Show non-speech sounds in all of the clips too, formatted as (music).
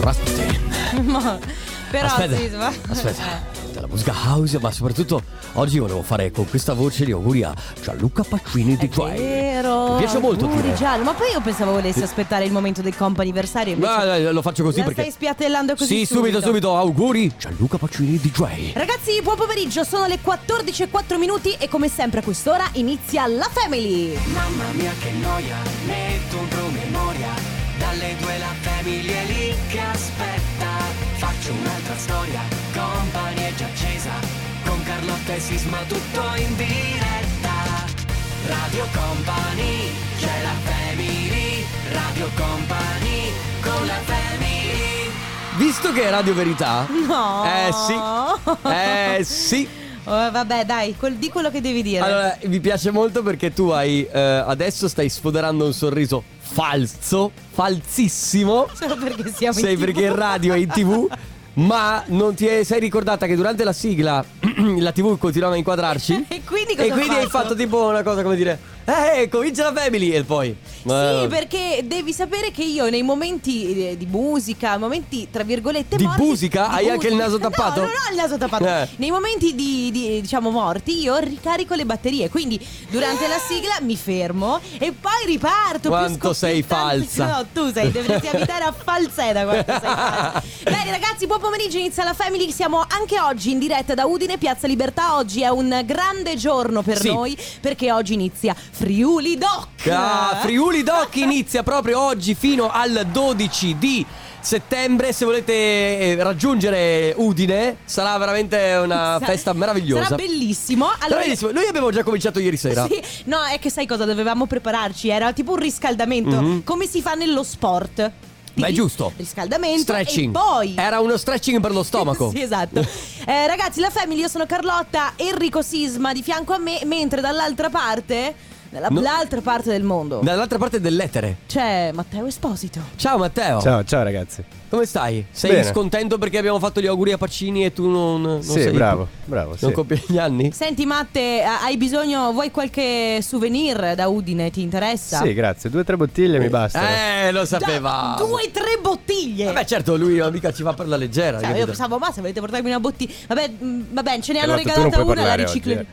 Rasputin. (laughs) Ma- Però aspetta, sì, ma- aspetta. La musica house, ma soprattutto oggi volevo fare con questa voce gli auguri a Gianluca Pacini di È Joy. vero. Mi piace molto auguri. Giallo. Ma poi io pensavo volessi aspettare il momento del comp'anniversario. invece Ma eh, lo faccio così la perché stai spiattellando così Sì, subito, subito, auguri Gianluca Pacini di Joy. Ragazzi, buon pomeriggio, sono le 14.04 minuti e come sempre a quest'ora inizia la Family. Mamma mia che noia, metto un promemoria Dalle due la famiglia è lì che aspetta. Faccio un'altra storia, company è già accesa. Con Carlotta e Sisma tutto in diretta. Radio Company, c'è la family. Radio Company, con la family. Visto che è Radio Verità? No. Eh sì. Eh sì Oh, vabbè, dai, quel- di quello che devi dire. Allora, mi piace molto perché tu hai eh, adesso stai sfoderando un sorriso falso, falsissimo. Solo perché siamo Sei in TV. perché in radio e in tv. Ma non ti è- sei ricordata che durante la sigla (clears throat) la TV continuava a inquadrarci? (laughs) E quindi cosa E quindi hai fatto? fatto tipo una cosa come dire Eh, comincia la family E poi Sì, perché devi sapere che io nei momenti eh, di musica, momenti tra virgolette Di morti, musica? Hai anche il naso tappato? No, non ho il naso tappato. Eh. Nei momenti di, di, diciamo morti io ricarico le batterie, quindi durante la sigla mi fermo e poi riparto. Quanto sei falsa. No, tu sei, dovresti (laughs) abitare a Falseda quanto sei falsa. Bene ragazzi, buon pomeriggio, inizia la Family, siamo anche oggi in diretta da Udine, Piazza Libertà. Oggi è un grande giorno per Sì. noi perché oggi inizia Friuli Doc. Ah, Friuli Doc inizia proprio oggi fino al 12 di settembre. Se volete eh, raggiungere Udine, sarà veramente una festa meravigliosa. Sarà bellissimo. Allora, bellissimo. Noi abbiamo già cominciato ieri sera. Sì, no, è che sai cosa dovevamo prepararci? Era tipo un riscaldamento, Mhm. come si fa nello sport. Ma è giusto. Riscaldamento Stretching. poi Era uno stretching per lo stomaco. (laughs) Sì, esatto. (laughs) Eh, ragazzi, la Family, io sono Carlotta, Enrico Sisma di fianco a me, mentre dall'altra parte, No. dall'altra parte del mondo, Dall'altra parte dell'etere. c'è Matteo Esposito. Ciao Matteo. Ciao, ciao ragazzi. Come stai? Sei Bene. scontento perché abbiamo fatto gli auguri a Pacini e tu non, non sì, sei bravo, bravo. Non sì. compi gli anni? Senti Matte, ha- hai bisogno, vuoi qualche souvenir da Udine? Ti interessa? Sì, grazie. Due o tre bottiglie mi bastano. Eh, lo Da- sapeva. Due, tre bottiglie. Vabbè, certo, lui mica ci va per la leggera. Cioè, io capito? pensavo, ma se volete portarmi una bottiglia. Vabbè, mm, vabbè, ce ne hanno Carlotta, tu non regalata puoi una, la parlare riciclo. oggi,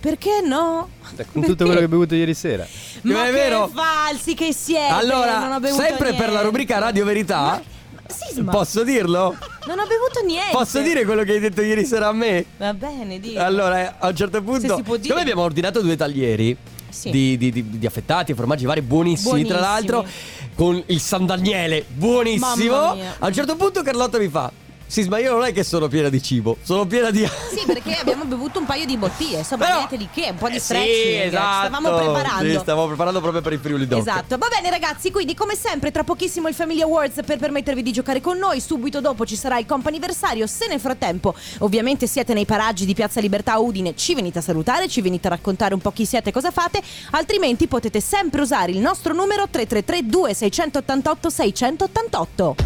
Perché no? Con tutto quello che hai bevuto ieri sera. Ma è che vero? falsi che siete! non ho Allora, bevuto sempre per la niente. rubrica Radio Verità, Sisma, posso dirlo? non ho bevuto niente. Posso dire quello che hai detto ieri sera a me? Va bene, di. Allora, eh, a un certo punto, siccome abbiamo ordinato due taglieri Sì. di, di- di- di affettati e formaggi vari buonissimi, tra Buonissimi. l'altro, con il San Daniele buonissimo. A un certo punto Carlotta mi fa: Sisma, io non è che sono piena di cibo, sono piena di. (laughs) Sì, perché abbiamo bevuto un paio di bottiglie. Insomma, Però- niente di che, un po' di Eh stretching. Sì, Ci esatto. stavamo preparando. Sì, stavamo preparando proprio per i Friuli Doc. Esatto, va bene ragazzi, quindi come sempre tra pochissimo il Family Awards per permettervi di giocare con noi, subito dopo ci sarà il comp'anniversario, se nel frattempo ovviamente siete nei paraggi di Piazza Libertà a Udine ci venite a salutare, ci venite a raccontare un po' chi siete e cosa fate, altrimenti potete sempre usare il nostro numero 333 2688 688.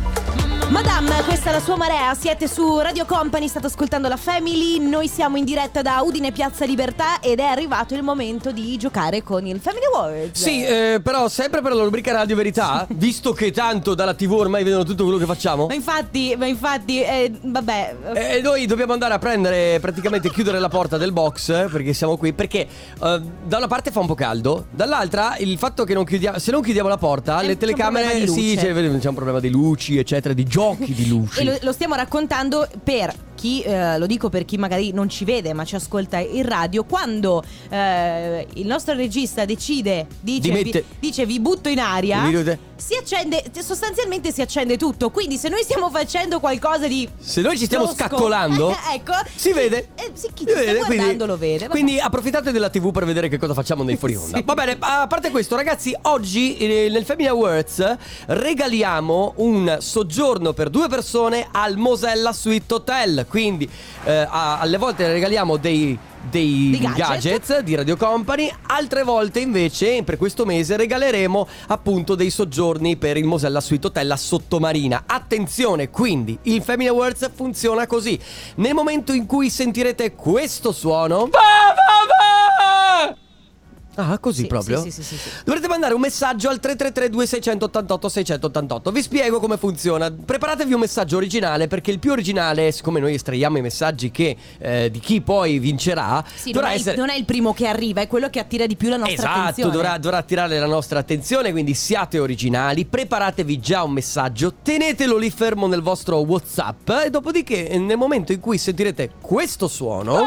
Madame, questa è la sua marea, siete su Radio Company, state ascoltando la Family, noi siamo in diretta da Udine Piazza Libertà ed è arrivato il momento di giocare con il Family Awards. Sì, eh, però sempre per la rubrica Radio Verità, (laughs) visto che tanto dalla TV ormai vedono tutto quello che facciamo, Ma infatti, ma infatti, eh, vabbè. eh, noi dobbiamo andare a prendere, praticamente (laughs) chiudere la porta del box, eh, perché siamo qui, perché eh, da una parte fa un po' caldo, dall'altra il fatto che non chiudiamo, se non chiudiamo la porta, C'è- le telecamere, sì, c'è, c'è un problema di luci, eccetera, di giochi di luci. E lo, lo stiamo raccontando per chi, eh, lo dico per chi magari non ci vede ma ci ascolta in radio, quando eh, il nostro regista decide, dice, vi, dice vi butto in aria, si accende, sostanzialmente si accende tutto. Quindi se noi stiamo facendo qualcosa di... Se noi ci stiamo tosco, scaccolando, (laughs) ecco, si vede. Eh, sì, chi ci sta vede, guardando quindi, lo vede. vabbè. Quindi approfittate della TV per vedere che cosa facciamo nei fuori onda. (laughs) Sì. Va bene, a parte questo, ragazzi, oggi eh, nel Family Awards regaliamo un soggiorno per due persone al Mosella Suite Hotel. Quindi eh, a- alle volte regaliamo dei. Dei, gadget. gadgets di Radio Company, altre volte invece per questo mese regaleremo appunto dei soggiorni per il Mosella Suite Hotel a Sottomarina. Attenzione, quindi il Family Awards funziona così. Nel momento in cui sentirete questo suono Ah, così Sì, proprio? Sì, sì, sì, sì, sì. Dovrete mandare un messaggio al 333 2688 688. Vi spiego come funziona. Preparatevi un messaggio originale perché il più originale, siccome noi estraiamo i messaggi che, eh, di chi poi vincerà, Sì, non, dovrà è il, essere non è il primo che arriva, è quello che attira di più la nostra Esatto, attenzione. dovrà, dovrà attirare la nostra attenzione, quindi siate originali, preparatevi già un messaggio, tenetelo lì fermo nel vostro WhatsApp e dopodiché nel momento in cui sentirete questo suono,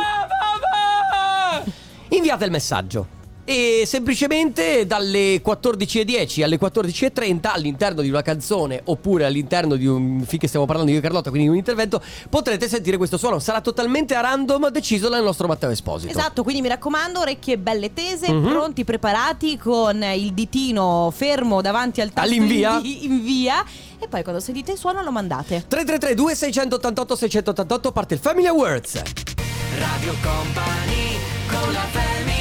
inviate il messaggio. E semplicemente dalle 14.10 alle 14.30 all'interno di una canzone oppure all'interno di un finché stiamo parlando io e Carlotta, quindi un intervento, potrete sentire questo suono. Sarà totalmente a random deciso dal nostro Matteo Esposito. Esatto, quindi mi raccomando, orecchie belle tese, Mhm. pronti, preparati con il ditino fermo davanti al tasto All'invia. invi- invia e poi quando sentite il suono lo mandate. 333 2688 688 parte il Family Awards. Radio Company con la family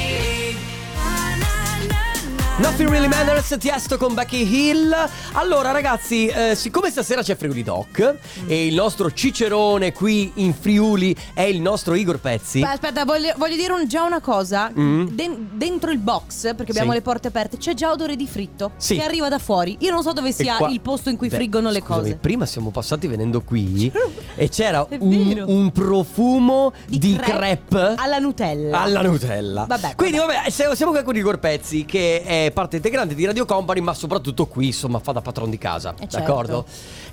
Nothing Really Matters, Tiesto con Becky Hill. Allora ragazzi, eh, siccome stasera c'è Friuli Doc e il nostro cicerone qui in Friuli è il nostro Igor Pezzi. Aspetta, voglio, voglio dire un- già una cosa. Mm. Den- dentro il box, perché abbiamo Sì. le porte aperte, c'è già odore di fritto Sì. che arriva da fuori. Io non so dove sia qua- il posto in cui Beh, friggono le scusami, cose. Prima siamo passati venendo qui (laughs) e c'era un, un profumo di, crepe, alla Nutella. alla Nutella. Vabbè, Quindi vabbè. siamo qui con Igor Pezzi che è parte integrante di Radio Company, ma soprattutto qui, insomma, fa da patron di casa, Eh, certo. d'accordo?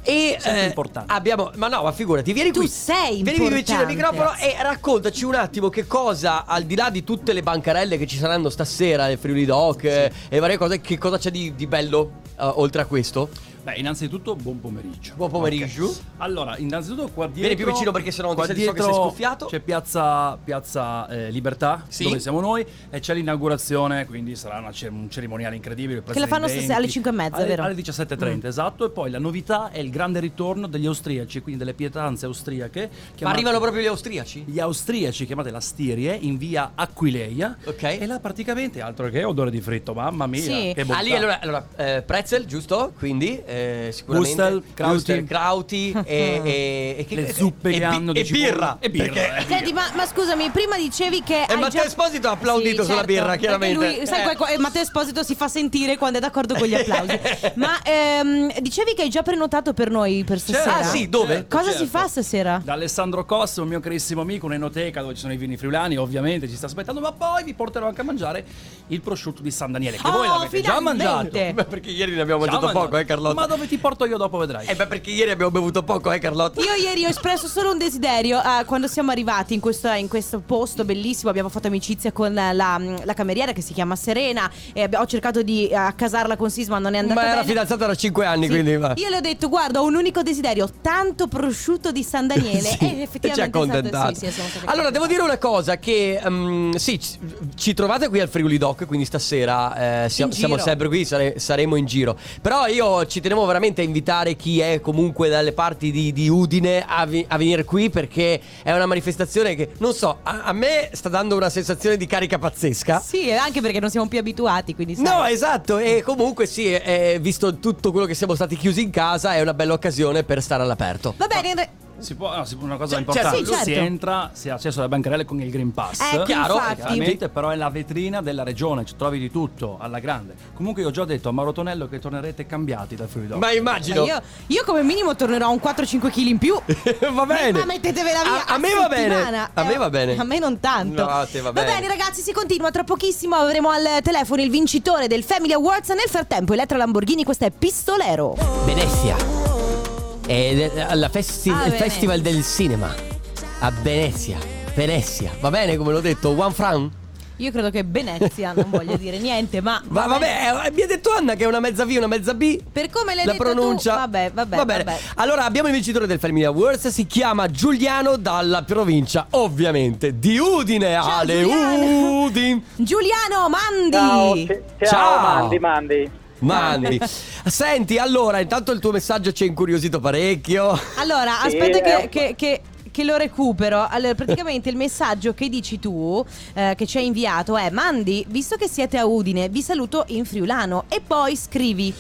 E Sempre importante. abbiamo Ma no, ma figurati, vieni Tu qui. sei Vieni vicino al microfono e raccontaci un attimo che cosa, al di là di tutte le bancarelle che ci saranno stasera, il Friuli Doc eh, e varie cose, che cosa c'è di, di bello eh, oltre a questo? Beh, innanzitutto buon pomeriggio. Buon pomeriggio. Ok. Allora, innanzitutto qua dietro Vieni più vicino perché sennò qua ti so che sei dietro scuffiato. C'è piazza, piazza eh, Libertà, Sì. dove siamo noi, e c'è l'inaugurazione, quindi sarà una cer- un cerimoniale incredibile. Che la fanno stasera alle 5 e mezza, alle, vero? Alle 17.30, Mm. esatto. E poi la novità è il grande ritorno degli austriaci, quindi delle pietanze austriache. Ma chiamate- arrivano proprio gli austriaci? Gli austriaci chiamate la Stirie in via Aquileia. Ok. E là praticamente altro che odore di fritto, mamma mia. Sì. Che bontà. Ah, lì allora, allora eh, pretzel, giusto? Quindi eh, sicuramente Wustel, Krauti. Krauti (laughs) e, e, e che- Le zuppe e, che hanno e birra E birra, perché- eh. Senti, ma, ma scusami, prima dicevi che. E hai Matteo già- Esposito ha applaudito Sì, sulla certo, birra, chiaramente. Lui, sai, Eh. qual- Matteo Esposito si fa sentire quando è d'accordo con gli (laughs) applausi. ma ehm, dicevi che hai già prenotato per noi per stasera? Ah, sì, dove? Certo, Cosa certo. si fa stasera? Da Alessandro Costa, un mio carissimo amico, un'enoteca dove ci sono i vini friulani, ovviamente ci sta aspettando, ma poi vi porterò anche a mangiare il prosciutto di San Daniele, che Oh, voi l'avete già finalmente! mangiato. Beh, perché ieri ne abbiamo Già mangiato mangiato. poco, eh Carlotta? Ma dove ti porto io dopo vedrai. Eh beh, perché ieri abbiamo bevuto poco, eh Carlotta? Io ieri ho espresso solo un desiderio ah, quando siamo arrivati in questo, in questo posto bellissimo. Abbiamo fatto amicizia con la, la cameriera che si chiama Serena e ho cercato di eh, accasarla con Sisma, non è andata Ma era bene. fidanzata da 5 anni, Sì. quindi va. Io le ho detto, guarda, ho un unico desiderio, tanto prosciutto di San Daniele. (laughs) Sì, e e ci ha effettivamente è stato- sì, sì, allora, devo dire una cosa: che mm, sì, ci, ci trovate qui al Friuli Doc, quindi stasera eh, siamo, siamo sempre qui, sare- saremo in giro. Però io ci tenevo veramente a invitare chi è comunque dalle parti di, di Udine a, vi- a venire qui perché è una manifestazione che, non so, a, a me sta dando una sensazione di carica pazzesca. Sì, anche perché non siamo più abituati, quindi sai. No, esatto, e comunque sì, eh, visto tutto quello che siamo stati chiusi in casa, è una bella occasione per stare all'aperto. Va bene, Si può, no, si può- una cosa Cioè, importante, sì, certo. si entra, si ha accesso alle bancarelle con il Green Pass. Ecco, Chiaro, infatti. Chiaramente, però è la vetrina della regione, ci trovi di tutto alla grande. Comunque io ho già detto a Mauro Tonello che tornerete cambiati dal Friuli. Ma Ma immagino. io, io come minimo tornerò a un 4-5 kg in più. (laughs) va bene. Ma mettetevela via. A, a me va bene. settimana. A me Eh, va bene. A me non tanto. No, a te va bene. ragazzi, si continua. Tra pochissimo avremo al telefono il vincitore del Family Awards. Nel frattempo, Elettra Lamborghini, questo è Pistolero. Venezia. È de- alla festi- Ah. Festival del Cinema. A Venezia. Venezia. Va bene come l'ho detto? One Fran? Io credo che Venezia non voglia dire niente, ma. (laughs) Va, vabbè, eh, mi ha detto Anna che è una mezza V, una mezza B. Per come l'hai La detto pronuncia. tu, vabbè, vabbè, Va bene. vabbè. Allora, abbiamo il vincitore del Family Awards. Si chiama Giuliano dalla provincia, ovviamente, di Udine. Ciao, Ale Giuliano. Udine. Giuliano Mandi. Ciao, ci- ciao, Ciao. Mandi, Mandi. Mandi. (laughs) Senti, allora, intanto il tuo messaggio ci ha incuriosito parecchio. Allora, Sì, aspetta è che, che- che- che lo recupero. Allora, praticamente il messaggio che dici tu, eh, che ci hai inviato, è: Mandi, visto che siete a Udine, vi saluto in friulano. E poi scrivi.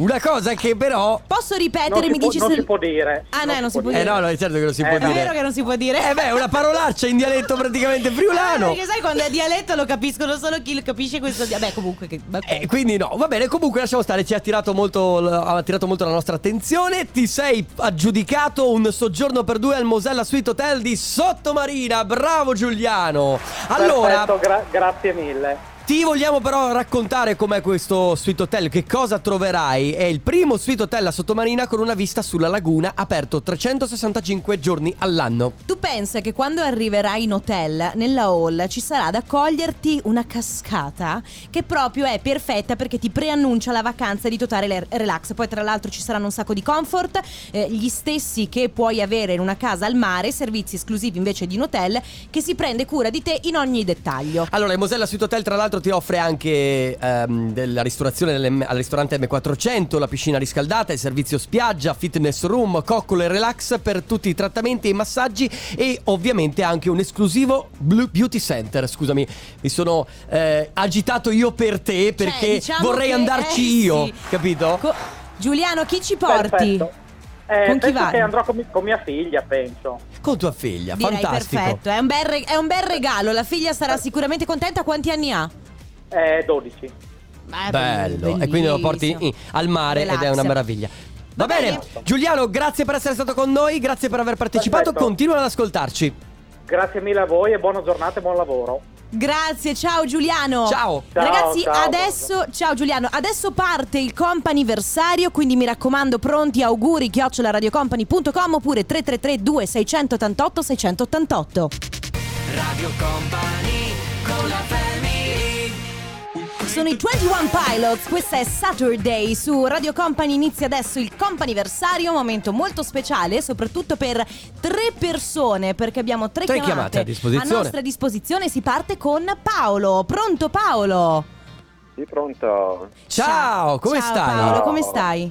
Una cosa che però... Posso ripetere? Non, mi può, dici non se. si può dire. Ah, no, non si può Eh dire. no, no, è certo che non si può Eh, È dire. vero che non si può dire. Eh beh, è una parolaccia in dialetto praticamente Ah, friulano. perché sai quando è dialetto lo capiscono solo chi lo capisce questo dia- Beh, comunque che. Eh, quindi no, va bene, comunque lasciamo stare, ci ha attirato molto, ha attirato molto la nostra attenzione. Ti sei aggiudicato un soggiorno per due al Mosella Suite Hotel di Sottomarina. Bravo Giuliano. Allora, Perfetto, gra- grazie mille. Ti vogliamo però raccontare com'è questo Suite Hotel, che cosa troverai. È il primo Suite Hotel a Sottomarina con una vista sulla laguna, aperto 365 giorni all'anno. Tu pensa che quando arriverai in hotel, nella hall, ci sarà ad accoglierti una cascata che proprio è perfetta perché ti preannuncia la vacanza di totale le- relax. Poi tra l'altro ci saranno un sacco di comfort, eh, gli stessi che puoi avere in una casa al mare, servizi esclusivi invece di un hotel che si prende cura di te in ogni dettaglio. Allora, il Mosella Suite Hotel, tra l'altro, ti offre anche ehm, della ristorazione al ristorante M400, la piscina riscaldata, il servizio spiaggia, fitness room, coccole e relax per tutti i trattamenti e i massaggi e ovviamente anche un esclusivo Blue Beauty Center. Scusami, mi sono eh, agitato io per te perché Cioè, diciamo vorrei andarci eh, io, capito? Co- Giuliano, chi ci porti? Perfetto. Eh, Con chi vai? andrò con, mi- con mia figlia, penso. Con tua figlia, Direi fantastico. perfetto, è un, bel re- è un bel regalo, la figlia sarà sicuramente contenta. Quanti anni ha? Eh, 12. Eh, Bello, e quindi lo porti bellissimo. in- al mare ed è Relax. una meraviglia. Va, Va bene. bene. Giuliano, grazie per essere stato con noi, grazie per aver partecipato, Perfetto. continua ad ascoltarci. Grazie mille a voi e buona giornata e buon lavoro. Grazie, ciao Giuliano. Ciao. Ciao, Ragazzi, ciao. adesso, ciao Giuliano, adesso parte il comp'anniversario, quindi mi raccomando, pronti auguri chioccioladradiocompany.com oppure 333 2688 688. Radio Company con la family Sono i 21 Pilots, questa è Saturday su Radio Company, inizia adesso il comp'anniversario, un momento molto speciale, soprattutto per tre persone, perché abbiamo tre, Tre chiamate a disposizione. nostra disposizione, si parte con Paolo. Pronto Paolo? Sì, pronto. Ciao, come Ciao, stai? Paolo, Ciao. come stai?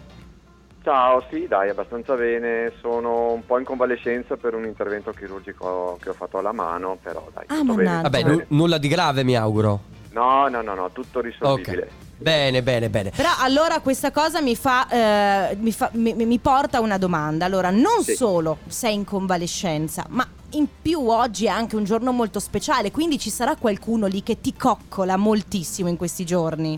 Ciao, sì, dai, abbastanza bene. Sono un po' in convalescenza per un intervento chirurgico che ho fatto alla mano, però dai, Ah, tutto bene. mannaggia. Vabbè, nu- nulla di grave, mi auguro. No, no, no, no, tutto risolvibile. Ok. Bene, bene, bene. Però allora questa cosa mi fa, eh, mi, fa- mi- mi porta a una domanda. Allora, non Sì. solo sei in convalescenza, ma in più oggi è anche un giorno molto speciale, quindi ci sarà qualcuno lì che ti coccola moltissimo in questi giorni.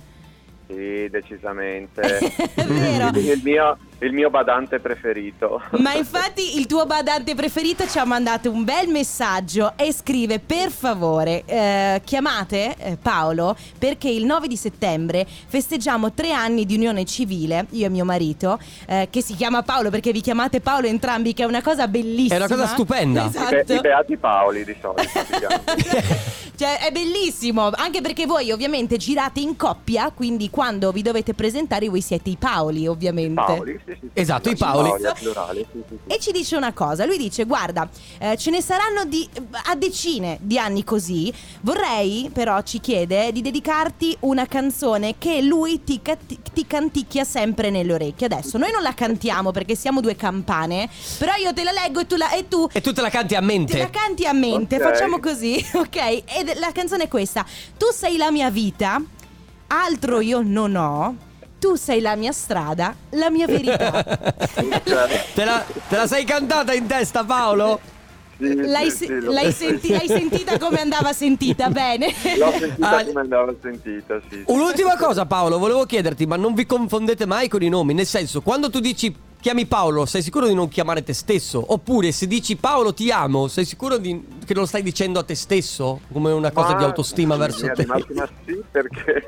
Sì, decisamente. (laughs) È vero. il mio, il mio badante preferito. Ma infatti il tuo badante preferito ci ha mandato un bel messaggio e scrive per favore eh, chiamate eh, Paolo perché il 9 di settembre festeggiamo tre anni di unione civile, io e mio marito, eh, che si chiama Paolo perché vi chiamate Paolo entrambi che è una cosa bellissima. È una cosa stupenda. I, be- Esatto. I beati Paoli di solito. (laughs) Cioè, è bellissimo, anche perché voi ovviamente girate in coppia, quindi quando vi dovete presentare voi siete i Paoli, ovviamente. Paoli, sì, sì, sì. Esatto, i Paoli. plurale, sì, sì, sì. E ci dice una cosa, lui dice guarda eh, ce ne saranno di, a decine di anni così, vorrei però ci chiede di dedicarti una canzone che lui ti, catti- ti canticchia sempre nelle orecchie. Adesso noi non la cantiamo perché siamo due campane, però io te la leggo e tu, la, e tu E tu te la canti a te la mente. canti a mente, Ok. facciamo così, (laughs) ok? E la canzone è questa, tu sei la mia vita, altro io non ho. Tu sei la mia strada, la mia verità. (laughs) Te la, te la sei cantata in testa, Paolo? Sì, L'hai, sì, se- l'hai senti- l'hai sentita come andava sentita, (laughs) bene. L'ho sentita Ah, come andava sentita, sì. sì. Un'ultima cosa, Paolo, volevo chiederti, ma non vi confondete mai con i nomi? Nel senso, quando tu dici chiami Paolo, sei sicuro di non chiamare te stesso? Oppure se dici Paolo ti amo, sei sicuro di- che lo stai dicendo a te stesso? Come una cosa Ma- di autostima in verso te? Massima sì, perché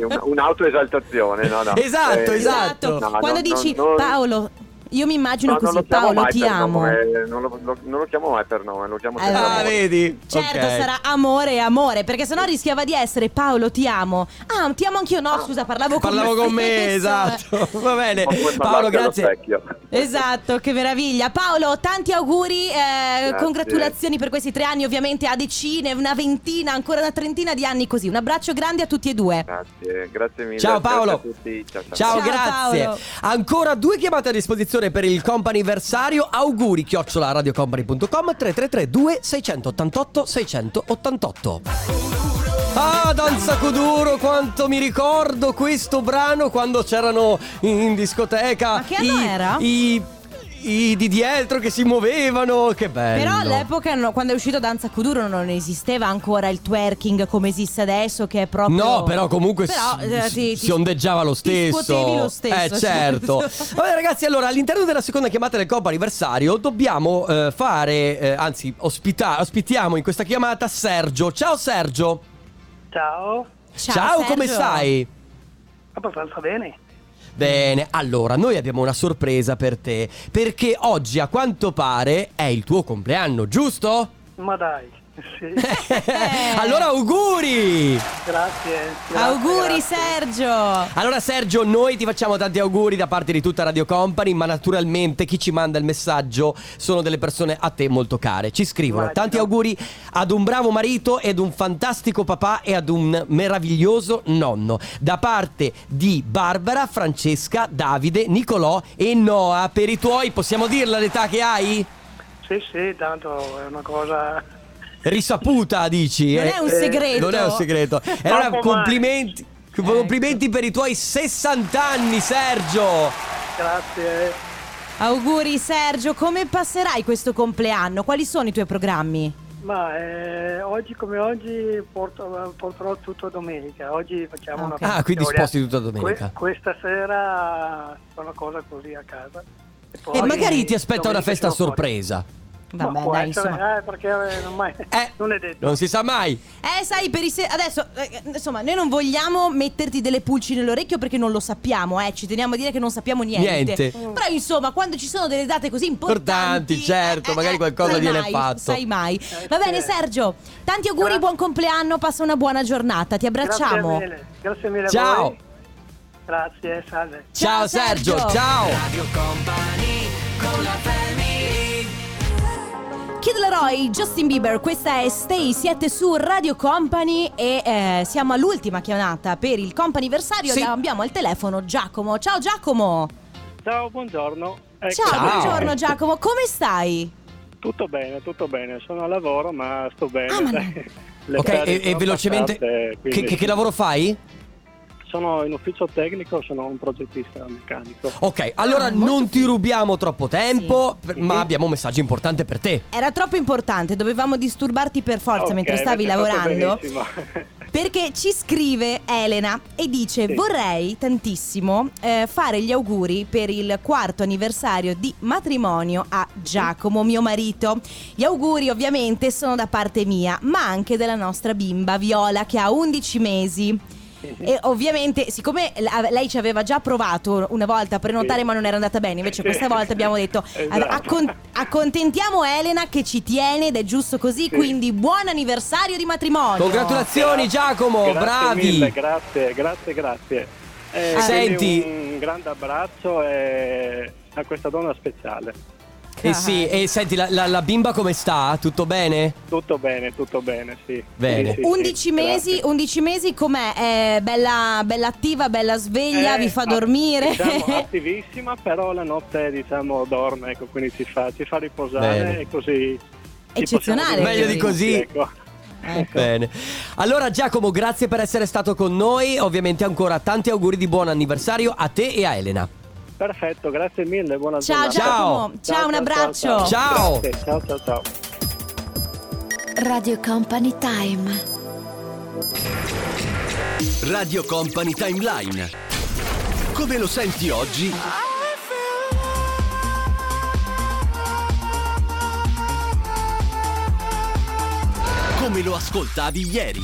(laughs) un'autoesaltazione, no, no. Esatto, Eh, esatto. no, Quando no, dici no, no, Paolo, io mi immagino così, lo chiamo Paolo mai ti per amo. nome, non, lo, lo- non lo chiamo mai per nome, lo chiamo Eh, sempre Ah, amore. vedi? Certo, Ok. sarà amore e amore, perché sennò rischiava di essere Paolo ti amo. Ah, ti amo anch'io, no, scusa, parlavo con Parlavo con (laughs) me, stesso. esatto. (laughs) Va bene. Paolo, grazie. Esatto, che meraviglia. Paolo, tanti auguri, eh, congratulazioni per questi tre anni, ovviamente a decine, una ventina, ancora una trentina di anni così. Un abbraccio grande a tutti e due. Grazie, grazie mille. Ciao, grazie Paolo. a tutti. Ciao, ciao. Ciao, Ciao, grazie. Paolo. Ancora due chiamate a disposizione per il comp'anniversario. Auguri chiocciola radiocompany.com 333 2688 688. Ah, Danza Kuduro, quanto mi ricordo questo brano quando c'erano in discoteca. Ma che anno i, era? I, i di dietro che si muovevano, che bello. Però all'epoca, no, quando è uscito Danza Kuduro, non esisteva ancora il twerking come esiste adesso, che è proprio. No, però comunque Però, si, eh, ti- si ondeggiava lo stesso. lo stesso, Eh, certo. (laughs) Vabbè, ragazzi, allora all'interno della seconda chiamata del Coppa anniversario dobbiamo eh, fare, eh, anzi, ospita- ospitiamo in questa chiamata Sergio. Ciao Sergio. Ciao, Ciao, come Sergio. stai? abbastanza bene. Bene, allora noi abbiamo una sorpresa per te, perché oggi a quanto pare è il tuo compleanno, giusto? Ma dai, sì. (laughs) allora auguri! grazie. grazie, Auguri, grazie. Sergio. Allora Sergio, noi ti facciamo tanti auguri da parte di tutta Radio Company, ma naturalmente chi ci manda il messaggio sono delle persone a te molto care. Ci scrivono Immagino. tanti auguri ad un bravo marito ed un fantastico papà e ad un meraviglioso nonno. Da parte di Barbara, Francesca, Davide, Nicolò e Noah. Per i tuoi possiamo dirla l'età che hai? Sì, sì, tanto è una cosa... Risaputa, dici? Non eh? è un segreto. Non è un segreto. (laughs) E allora complimenti. Complimenti per i tuoi 60 anni, Sergio! Grazie. Auguri, Sergio. Come passerai questo compleanno? Quali sono i tuoi programmi? Ma eh, oggi come oggi porto- porterò tutto domenica. Oggi facciamo Ah, una ok. Ah, quindi sposti tutta domenica. Que- questa sera fa una cosa così a casa. poi E magari ti aspetta una festa a sono fuori. Vabbè, dai, essere, insomma. eh, perché eh, non, mai- Eh, non è detto. Non si sa mai. Eh, sai, per i se- adesso, eh, insomma, noi non vogliamo metterti delle pulci nell'orecchio perché non lo sappiamo, eh. Ci teniamo a dire che non sappiamo niente. Niente. Però, insomma, quando ci sono delle date così importanti. Importanti, certo, magari qualcosa sai viene mai, fatto. Sai mai. Eh, Va bene, Sergio. Tanti auguri, Gra- buon compleanno, passa una buona giornata. Ti abbracciamo. Grazie mille. Grazie mille a Ciao. voi. Grazie, salve. Ciao, Ciao, Sergio, Sergio. ciao. Radio Company con la family Kid Leroy, Justin Bieber, questa è Stay, siete su Radio Company e eh, siamo all'ultima chiamata per il companiversario. Sì. Abbiamo al telefono Giacomo. Ciao Giacomo. Ciao, buongiorno. Ecco, Ciao, Ciao. buongiorno Giacomo, come stai? Tutto bene, tutto bene. Sono a lavoro, ma sto bene. Ah, ma (laughs) Ok, e, e velocemente, passate, che, quindi che- che lavoro fai? Sono in ufficio tecnico, sono un progettista meccanico. Ok, allora Ah, non ti rubiamo troppo tempo, per- ma Mhm. abbiamo un messaggio importante per te. Era troppo importante, dovevamo disturbarti per forza Ok, mentre stavi lavorando. (laughs) (laughs) Perché ci scrive Elena e dice Sì. vorrei tantissimo eh, fare gli auguri per il quarto anniversario di matrimonio a Giacomo, mio marito. Gli auguri ovviamente sono da parte mia, ma anche della nostra bimba Viola che ha 11 mesi. E ovviamente, siccome lei ci aveva già provato una volta a prenotare, Sì. ma non era andata bene, invece questa volta abbiamo detto: (laughs) Esatto. "Accon- accontentiamo Elena che ci tiene ed è giusto così. Sì. Quindi, buon anniversario di matrimonio. Congratulazioni Giacomo, Grazie bravi. mille, grazie, grazie, grazie. Eh, Senti. Un grande abbraccio e a questa donna speciale. E sì, e senti, la, la- la bimba come sta? Tutto bene? Tutto bene, tutto bene, sì. Bene. Sì, sì, sì, 11 mesi, grazie. 11 mesi com'è? È bella, bella attiva, bella sveglia, Eh, vi fa dormire? Diciamo (laughs) attivissima, però la notte diciamo dorme, ecco, quindi ci fa, ci fa riposare Bene. e così. Eccezionale, Meglio di così. tutti, ecco. Bene. Allora Giacomo, grazie per essere stato con noi. Ovviamente ancora tanti auguri di buon anniversario a te e a Elena. Perfetto, grazie mille, buona Ciao giornata. Giacomo, ciao, un abbraccio. Ciao. Grazie, ciao, ciao, ciao. Radio Company Time. Radio Company Timeline. Come lo senti oggi? Come lo ascoltavi ieri?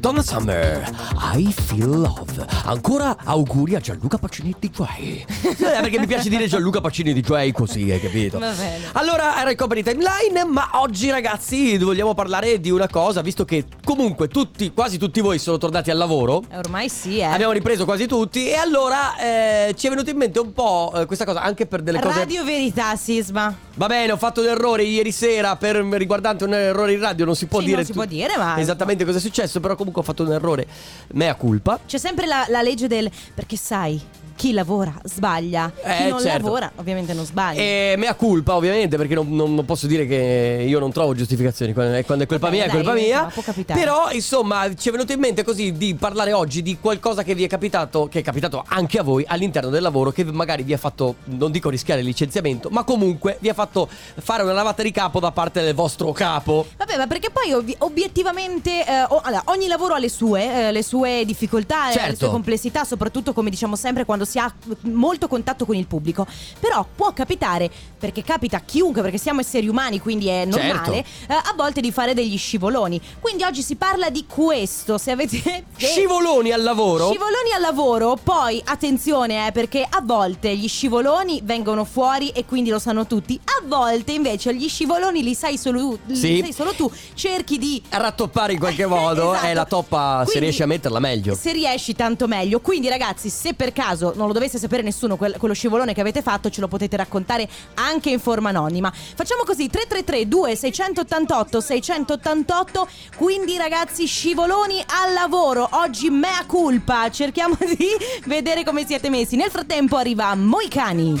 Donna Summer, I feel love. Ancora auguri a Gianluca Pacini di Joy. (laughs) Eh, perché mi piace dire Gianluca Pacini di Joy così, hai capito? Va bene. Allora, era il Company Timeline, ma oggi ragazzi vogliamo parlare di una cosa, visto che comunque tutti, quasi tutti voi sono tornati al lavoro. Eh, Ormai sì, eh. Abbiamo ripreso quasi tutti e allora eh, ci è venuto in mente un po' eh, questa cosa anche per delle cose Radio Verità, Sisma. Va bene, ho fatto un errore ieri sera per riguardante un errore in radio, non si può Sì, dire non si può dire, ma- esattamente cosa è successo, però comunque ho fatto un errore. Mea culpa. C'è sempre la, la legge del perché sai chi lavora sbaglia, chi Eh, non certo. lavora ovviamente non sbaglia. E mea culpa, ovviamente, perché non, non- non posso dire che io non trovo giustificazioni. Quando è, quando è colpa Vabbè, mia, è dai, colpa mia. insomma, può capitare. Però, insomma, ci è venuto in mente così di parlare oggi di qualcosa che vi è capitato, che è capitato anche a voi all'interno del lavoro, che magari vi ha fatto, non dico rischiare il licenziamento, ma comunque vi ha fatto fare una lavata di capo da parte del vostro capo. Vabbè, ma perché poi ovvi- obiettivamente eh, o- allora, ogni lavoro ha le sue, eh, le sue difficoltà, eh, le Certo. sue complessità, soprattutto come diciamo sempre quando si ha molto contatto con il pubblico. Però può capitare, perché capita a chiunque, perché siamo esseri umani, quindi è normale, Certo. eh, a volte di fare degli scivoloni. Quindi oggi si parla di questo, se avete... (laughs) se- Scivoloni al lavoro. Scivoloni al lavoro, poi attenzione eh, perché a volte gli scivoloni vengono fuori e quindi lo sanno tutti, a volte invece gli scivoloni li sai solo, li Sì. sai solo tu, cerchi di rattoppare in qualche (laughs) modo Esatto. e la toppa se Quindi, riesci a metterla meglio. Se riesci tanto meglio. Quindi ragazzi, se per caso non lo dovesse sapere nessuno quel- quello scivolone che avete fatto, ce lo potete raccontare anche in forma anonima. Facciamo così 333 2688 688. Quindi ragazzi, scivoloni al lavoro. Oggi mea culpa. Cerchiamo (laughs) di vedere come siete messi. Nel frattempo arriva Moicani.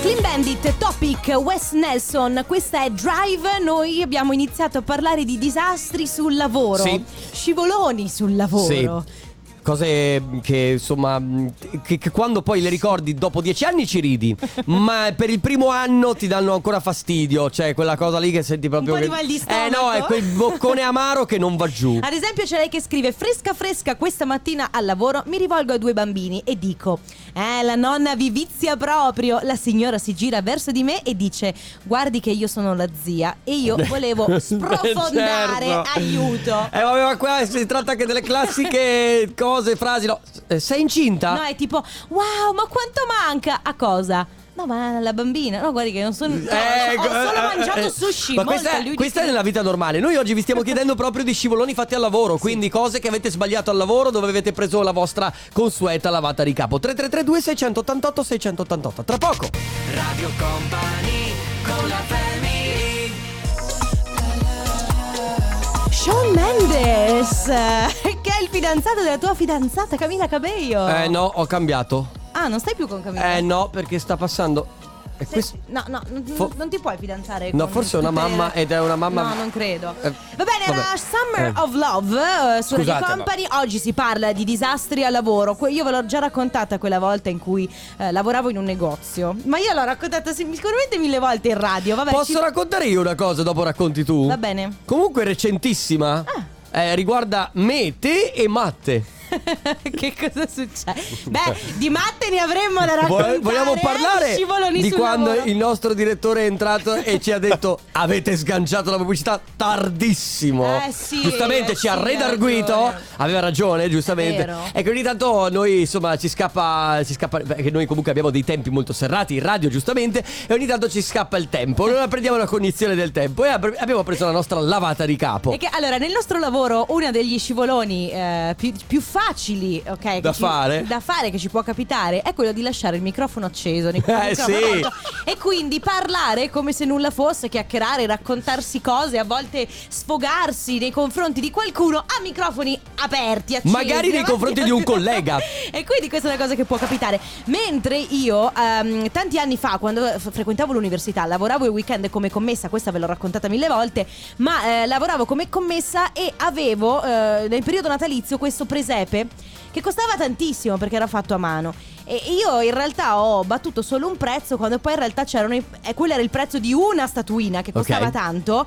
Clean Bandit, Topic, Wes Nelson, questa è Drive. Noi abbiamo iniziato a parlare di disastri sul lavoro, Sì. scivoloni sul lavoro. Sì. Cose che insomma che, che quando poi le ricordi dopo dieci anni ci ridi (laughs) Ma per il primo anno ti danno ancora fastidio Cioè quella cosa lì che senti proprio po' che... di mal di Eh no stomaco. è quel boccone amaro che non va giù Ad esempio c'è lei che scrive fresca fresca questa mattina al lavoro mi rivolgo a due bambini e dico eh la nonna vi vizia proprio La signora si gira verso di me e dice guardi che io sono la zia e io volevo (laughs) sprofondare Certo. aiuto Eh vabbè ma qua si tratta anche delle classiche cose, frasi no. Eh, Sei incinta? No è tipo wow ma quanto manca a cosa? No ma la bambina No guardi che non sono no, Eh, Ho solo eh, mangiato eh, sushi Ma molto questa, questa è nella vita normale. Noi oggi vi stiamo (laughs) chiedendo proprio di scivoloni fatti al lavoro. Quindi cose che avete sbagliato al lavoro dove avete preso la vostra consueta lavata di capo. 3332 688 688. Tra poco. Radio Company con la family Shawn Mendes (laughs) Che è il fidanzato della tua fidanzata Camila Cabello Eh no, ho cambiato. Ah non stai più con Camilla Eh no, perché sta passando. E Sei- questo- No, no, non, Fo- non ti puoi fidanzare No, con forse è una tutte le- mamma ed è una mamma- No, non credo Eh, Va bene, era vabbè. Summer Eh. of Love eh, su Radio Scusate, Company Oggi si parla di disastri al lavoro Que- Io ve l'ho già raccontata quella volta in cui eh, lavoravo in un negozio Ma io l'ho raccontata sim- sicuramente mille volte in radio Vabbè, Posso ci- raccontare io una cosa dopo racconti tu? Va bene Comunque recentissima. Ah. Eh, riguarda me, te e Matte. (laughs) che cosa succede? Beh, di matte ne avremmo da raccontare Vo- Vogliamo eh, parlare scivoloni di quando lavoro. il nostro direttore è entrato e ci ha detto avete sganciato la pubblicità tardissimo. Eh sì, giustamente eh ci ha sì, redarguito. ha ragione. Aveva ragione, giustamente. E che ogni tanto noi insomma ci scappa, ci scappa perché noi comunque abbiamo dei tempi molto serrati in radio giustamente e ogni tanto ci scappa il tempo. Allora prendiamo la cognizione del tempo e ab- abbiamo preso la nostra lavata di capo. E che, allora, nel nostro lavoro, uno degli scivoloni eh, più, più facili, ok? che Da ci- fare? Da fare che ci può capitare è quello di lasciare il microfono acceso. Eh, il microfono sì. aperto, E quindi parlare come se nulla fosse, chiacchierare, raccontarsi cose, a volte sfogarsi nei confronti di qualcuno a microfoni aperti, accesi. Magari nei confronti di un collega. (laughs) e quindi questa è una cosa che può capitare. Mentre io, ehm, tanti anni fa, quando frequentavo l'università, lavoravo il weekend come commessa, questa ve l'ho raccontata mille volte, ma eh, lavoravo come commessa e avevo eh, nel periodo natalizio questo presepe che costava tantissimo perché era fatto a mano. E io in realtà ho battuto solo un prezzo quando poi in realtà c'erano i- eh, quello era il prezzo di una statuina che costava Ok. tanto.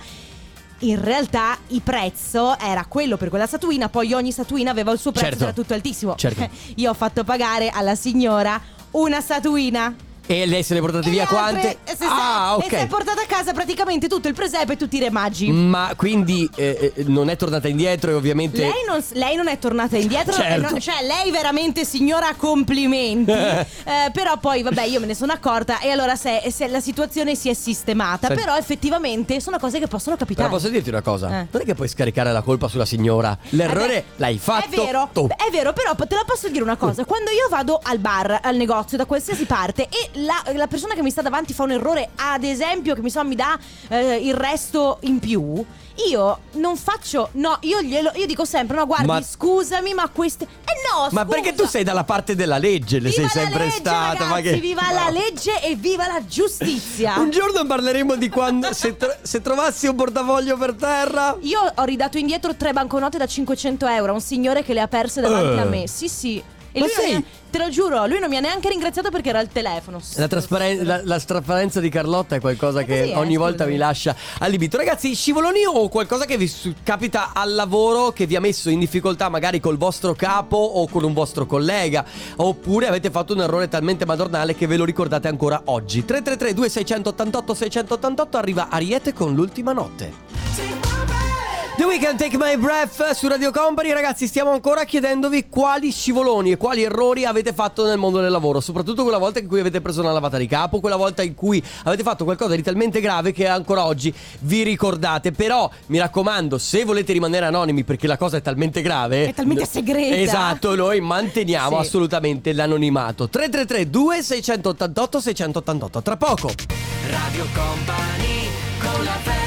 In realtà il prezzo era quello per quella statuina, poi ogni statuina aveva il suo prezzo, Certo. era tutto altissimo. Certo. (laughs) Io ho fatto pagare alla signora una statuina. E lei se ne è portate E via le quante? e se- ah, E si è ok. portata a casa praticamente tutto il presepe e tutti i re magi. Ma quindi eh, eh, non è tornata indietro e ovviamente Lei non, lei non è tornata indietro, Certo. e non- cioè lei veramente signora complimenti. (laughs) Eh, però poi vabbè io me ne sono accorta e allora se, se la situazione si è sistemata, Senti. però effettivamente sono cose che possono capitare. Però posso dirti una cosa? Eh. Non è che puoi scaricare la colpa sulla signora. L'errore Eh beh, l'hai fatto È vero, tu. è vero, però te la posso dire una cosa. Quando io vado al bar, al negozio, da qualsiasi parte e la, la persona che mi sta davanti fa un errore, ad esempio, che mi, so, mi dà eh, il resto in più, io non faccio. No, io, glielo, io dico sempre: no, guardi, Ma- scusami, ma queste. Eh no, Ma scusa. perché tu sei dalla parte della legge, le Viva sei sempre legge, stata. ma ragazzi, che... viva la legge e viva la giustizia. (laughs) Un giorno parleremo di quando se, tro- se trovassi un portafoglio per terra. Io ho ridato indietro tre banconote da 500 euro a un signore che le ha perse davanti Eh. a me. Sì, sì. E Ma lui sei- te lo giuro, lui non mi ha neanche ringraziato perché era al telefono. La, trasparen- la- la trasparenza di Carlotta è qualcosa Ma che è, ogni volta scusami. mi lascia allibito. Ragazzi, scivoloni o qualcosa che vi su- capita al lavoro che vi ha messo in difficoltà magari col vostro capo o con un vostro collega? Oppure avete fatto un errore talmente madornale che ve lo ricordate ancora oggi? 333 2688 688 arriva Ariete con l'ultima notte. The Weekend Take My Breath su Radio Company. Ragazzi stiamo ancora chiedendovi quali scivoloni e quali errori avete fatto nel mondo del lavoro Soprattutto quella volta in cui avete preso una lavata di capo Quella volta in cui avete fatto qualcosa di talmente grave che ancora oggi vi ricordate. Però mi raccomando se volete rimanere anonimi perché la cosa è talmente grave È talmente segreta. Esatto noi manteniamo Sì. assolutamente l'anonimato. 333 2688 688 Tra poco. Radio Company con la family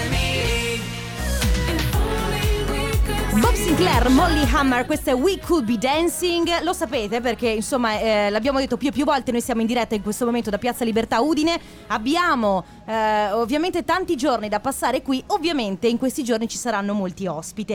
Sinclair, Molly Hammer, questo è We Could Be Dancing. Lo sapete perché, insomma, eh, l'abbiamo detto più e più volte. Noi siamo in diretta in questo momento da Piazza Libertà Udine. Abbiamo eh, ovviamente tanti giorni da passare qui. Ovviamente in questi giorni ci saranno molti ospiti.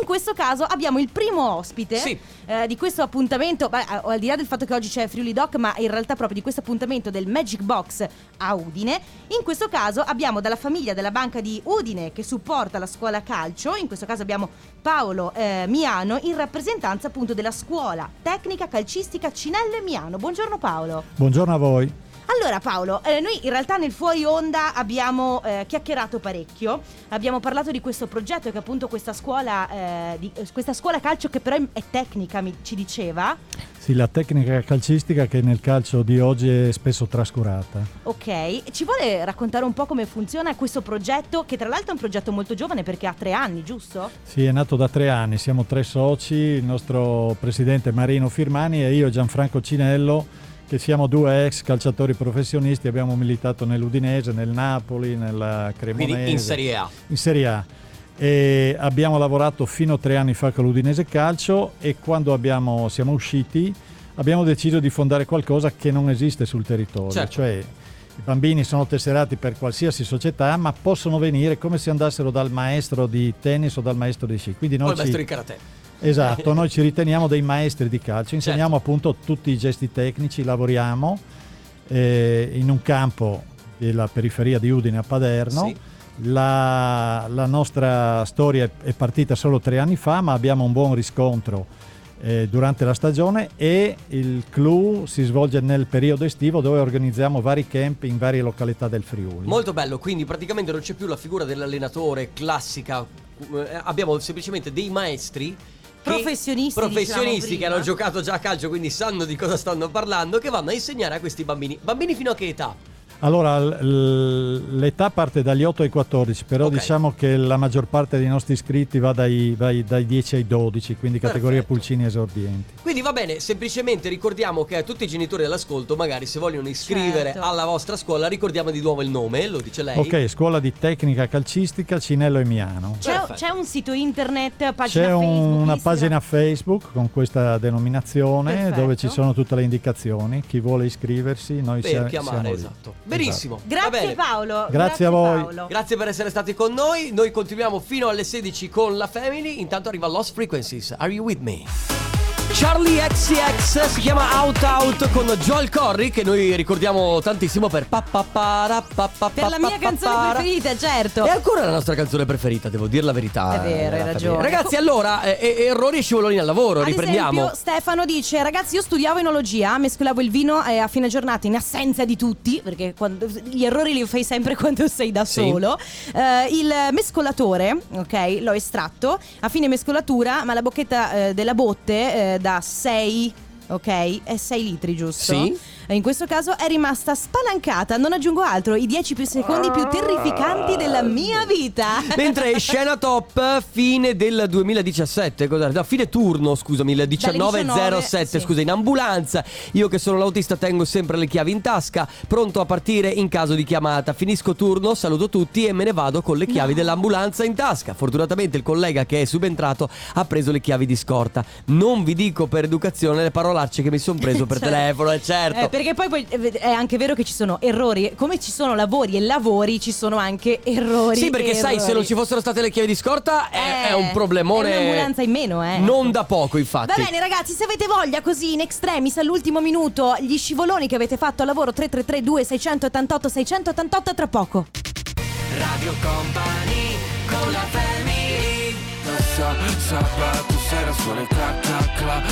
In questo caso abbiamo il primo ospite Sì. eh, di questo appuntamento. Beh, eh, al di là del fatto che oggi c'è Friuli Doc, ma in realtà proprio di questo appuntamento del Magic Box a Udine. In questo caso abbiamo dalla famiglia della banca di Udine che supporta la scuola calcio. In questo caso abbiamo Paolo eh, Miano in rappresentanza appunto della scuola tecnica calcistica Cinelle Miano. Buongiorno Paolo. Buongiorno a voi. Allora Paolo, eh, noi in realtà nel fuori onda abbiamo eh, chiacchierato parecchio, abbiamo parlato di questo progetto che appunto questa scuola, eh, di- eh, questa scuola calcio che però è tecnica, mi- ci diceva. Sì, la tecnica calcistica che nel calcio di oggi è spesso trascurata. Ok, ci vuole raccontare un po' come funziona questo progetto, che tra l'altro è un progetto molto giovane perché ha tre anni, giusto? Sì, è nato da tre anni, siamo tre soci, il nostro presidente Marino Firmani e io Gianfranco Cinello, che siamo due ex calciatori professionisti, abbiamo militato nell'Udinese, nel Napoli, nella Cremonese. Quindi in Serie A in Serie A. E abbiamo lavorato fino a tre anni fa con l'Udinese Calcio e quando abbiamo- siamo usciti abbiamo deciso di fondare qualcosa che non esiste sul territorio. Certo. Cioè i bambini sono tesserati per qualsiasi società ma possono venire come se andassero dal maestro di tennis o dal maestro di sci. Quindi O noi il maestro ci- di karate Esatto, noi ci riteniamo dei maestri di calcio, insegniamo Certo. appunto tutti i gesti tecnici, lavoriamo eh, in un campo della periferia di Udine a Paderno. Sì. La, la nostra storia è- è partita solo tre anni fa, ma abbiamo un buon riscontro eh, durante la stagione e il clou si svolge nel periodo estivo dove organizziamo vari camp in varie località del Friuli. Molto bello, quindi praticamente non c'è più la figura dell'allenatore classica, eh, abbiamo semplicemente dei maestri. Professionisti, professionisti diciamo che hanno giocato già a calcio, quindi sanno di cosa stanno parlando, che vanno a insegnare a questi bambini. Bambini fino a che età? Allora, l'età parte dagli 8 ai 14, però Ok. diciamo che la maggior parte dei nostri iscritti va dai, vai- dai 10 ai 12, quindi categoria Perfetto. pulcini esordienti. Quindi va bene, semplicemente ricordiamo che a tutti i genitori all'ascolto, magari se vogliono iscrivere Certo. alla vostra scuola, ricordiamo di nuovo il nome, lo dice lei. Ok, scuola di tecnica calcistica Cinello e Miano. C'è, c'è un sito internet, pagina C'è Facebook, una Instagram? pagina Facebook con questa denominazione Perfetto. dove ci sono tutte le indicazioni. Chi vuole iscriversi, noi Per sia- chiamare, siamo lì. esatto. Benissimo. Grazie. Paolo. Grazie a voi. Paolo. Grazie per essere stati con noi. Noi continuiamo fino alle 16 con la Family. Intanto arriva Lost Frequencies. Are you with me? Charlie XCX si chiama Out Out con Joel Corry che noi ricordiamo tantissimo per pa pa para pa pa Per la mia canzone preferita, certo. È ancora la nostra canzone preferita, devo dire la verità. È vero, hai ragione. Ragazzi, allora, eh, eh, errori e scivoloni al lavoro, Ad riprendiamo. esempio, Stefano dice: Ragazzi, io studiavo enologia, mescolavo il vino eh, a fine giornata in assenza di tutti, perché quando- gli errori li fai sempre (laughs) quando sei da Sì. solo. Eh, il mescolatore, ok, l'ho estratto a fine mescolatura, ma la bocchetta eh, della botte eh, da 6. Ok, è 6 litri, giusto? Sì. eh, in questo caso è rimasta spalancata. Non aggiungo altro, i 10 più secondi più terrificanti della mia vita. (laughs) Mentre scena top, fine del 2017, cosa- no, fine turno, scusami, il 1907, sì. scusa, in ambulanza. Io che sono l'autista tengo sempre le chiavi in tasca, pronto a partire in caso di chiamata. Finisco turno, saluto tutti e me ne vado con le chiavi dell'ambulanza in tasca. Fortunatamente il collega che è subentrato ha preso le chiavi di scorta. Non vi dico per educazione le parolacce che mi sono preso per (laughs) Certo. telefono, è certo. Eh, perché poi, poi, eh, è anche vero che ci sono errori. Come ci sono lavori e lavori, ci sono anche errori. Sì, perché sai, se non ci fossero state le chiavi di scorta è, Eh, è un problemone. È un'ambulanza in meno, eh. Non da poco, infatti. Va bene ragazzi, se avete voglia così in extremis all'ultimo minuto gli scivoloni che avete fatto a lavoro 3332 688 688 tra poco. Radio Company con la family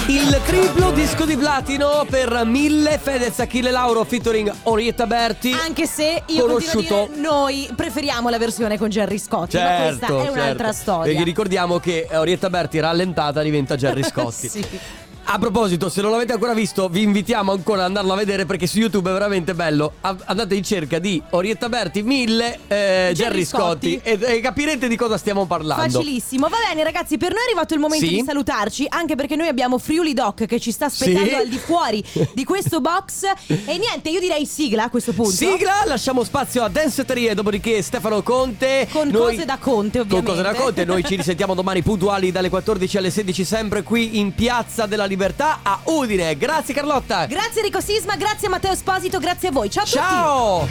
Il triplo disco di platino per mille Fedez Achille Lauro featuring Orietta Berti. Anche se io Conosciuto. continuo a dire noi preferiamo la versione con Gerry Scotti, ma Certo, questa è un'altra certo. storia. Perché ricordiamo che Orietta Berti rallentata diventa Gerry (laughs) Scotti. Sì. A proposito, se non l'avete ancora visto, vi invitiamo ancora ad andarlo a vedere perché su YouTube è veramente bello. Andate in cerca di Orietta Berti 1000 eh, Gerry Scotti e, e capirete di cosa stiamo parlando. Facilissimo. Va bene, ragazzi, per noi è arrivato il momento Sì. di salutarci, anche perché noi abbiamo Friuli Doc che ci sta aspettando Sì. al di fuori (laughs) di questo box. E niente, io direi sigla a questo punto. Sigla, lasciamo spazio a Danceteria, dopodiché Stefano Conte. Con Noi- cose da Conte, Con ovviamente. cose da Conte, noi ci risentiamo domani puntuali dalle 14 alle 16, sempre qui in Piazza della Libertà a Udine. Grazie Carlotta. Grazie Enrico Sisma, grazie a Matteo Esposito, grazie a voi. Ciao a tutti. Ciao.